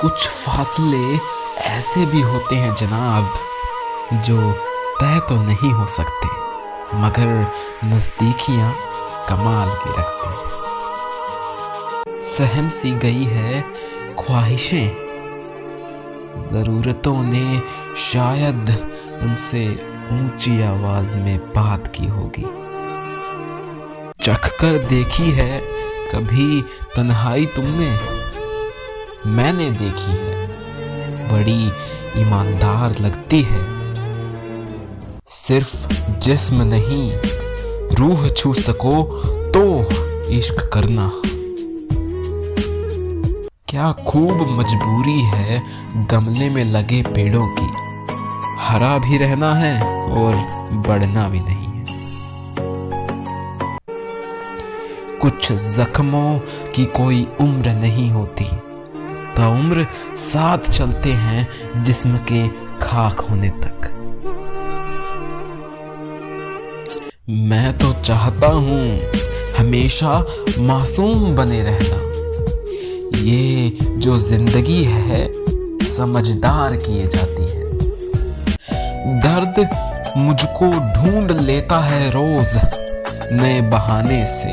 कुछ फासले ऐसे भी होते हैं जनाब, जो तय तो नहीं हो सकते, मगर नजदीकियाँ कमाल की रखती सहम सी गई है ख्वाहिशें। जरूरतों ने शायद उनसे ऊँची आवाज़ में बात की होगी। चख कर देखी है कभी तन्हाई तुमने मैंने देखी है। बड़ी ईमानदार लगती है। सिर्फ़ जिस्म नहीं, रूह छू सको तो इश्क करना। क्या खूब मजबूरी है गमले में लगे पेड़ों की। हरा भी रहना है और बढ़ना भी नहीं है। कुछ जख्मों की कोई उम्र नहीं होती। उम्र साथ चलते हैं जिस्म के खाक होने तक। मैं तो चाहता हूँ हमेशा मासूम बने रहना। ये जो ज़िंदगी है, समझदार किए जाती है। दर्द मुझको ढूंढ लेता है रोज नए बहाने से।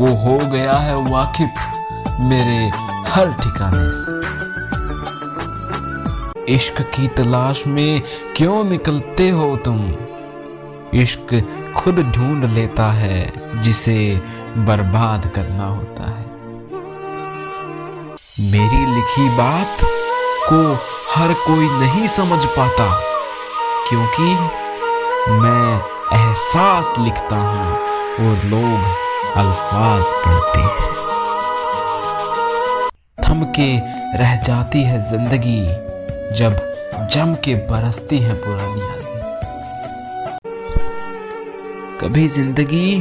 वो हो गया है वाकिफ मेरे हर ठिकाने से। इश्क की तलाश में क्यों निकलते हो तुम? इश्क खुद ढूंढ लेता है, जिसे बर्बाद करना होता है। मेरी लिखी बात को हर कोई नहीं समझ पाता, क्योंकि मैं एहसास लिखता हूँ और लोग अल्फाज पढ़ते हैं। थम के रह जाती है ज़िंदगी जब जम के बरसती है पुरानी कभी ज़िंदगी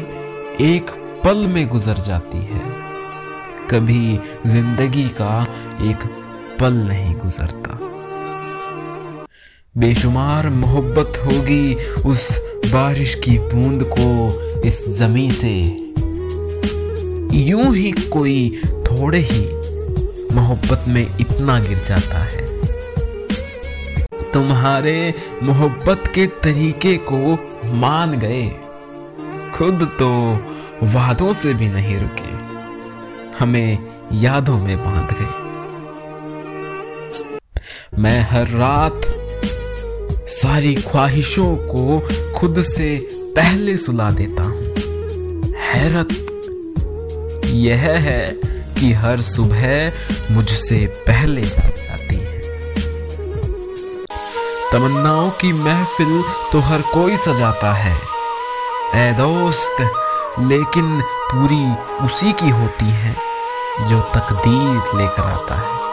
एक पल में गुजर जाती है। कभी ज़िंदगी का एक पल नहीं गुजरता। बेशुमार मोहब्बत होगी उस बारिश की बूंद को इस जमी से। यूँ ही कोई थोड़े ही मोहब्बत में इतना गिर जाता है। तुम्हारे मोहब्बत के तरीके को मान गए। खुद तो वादों से भी नहीं रुके। हमें यादों में बाँध गए। मैं हर रात सारी ख्वाहिशों को खुद से पहले सुला देता हूँ। हैरत यह है कि हर सुबह मुझसे पहले जाग जाती है। तमन्नाओं की महफिल तो हर कोई सजाता है। ए दोस्त, लेकिन पूरी उसी की होती है जो तकदीर लेकर आता है।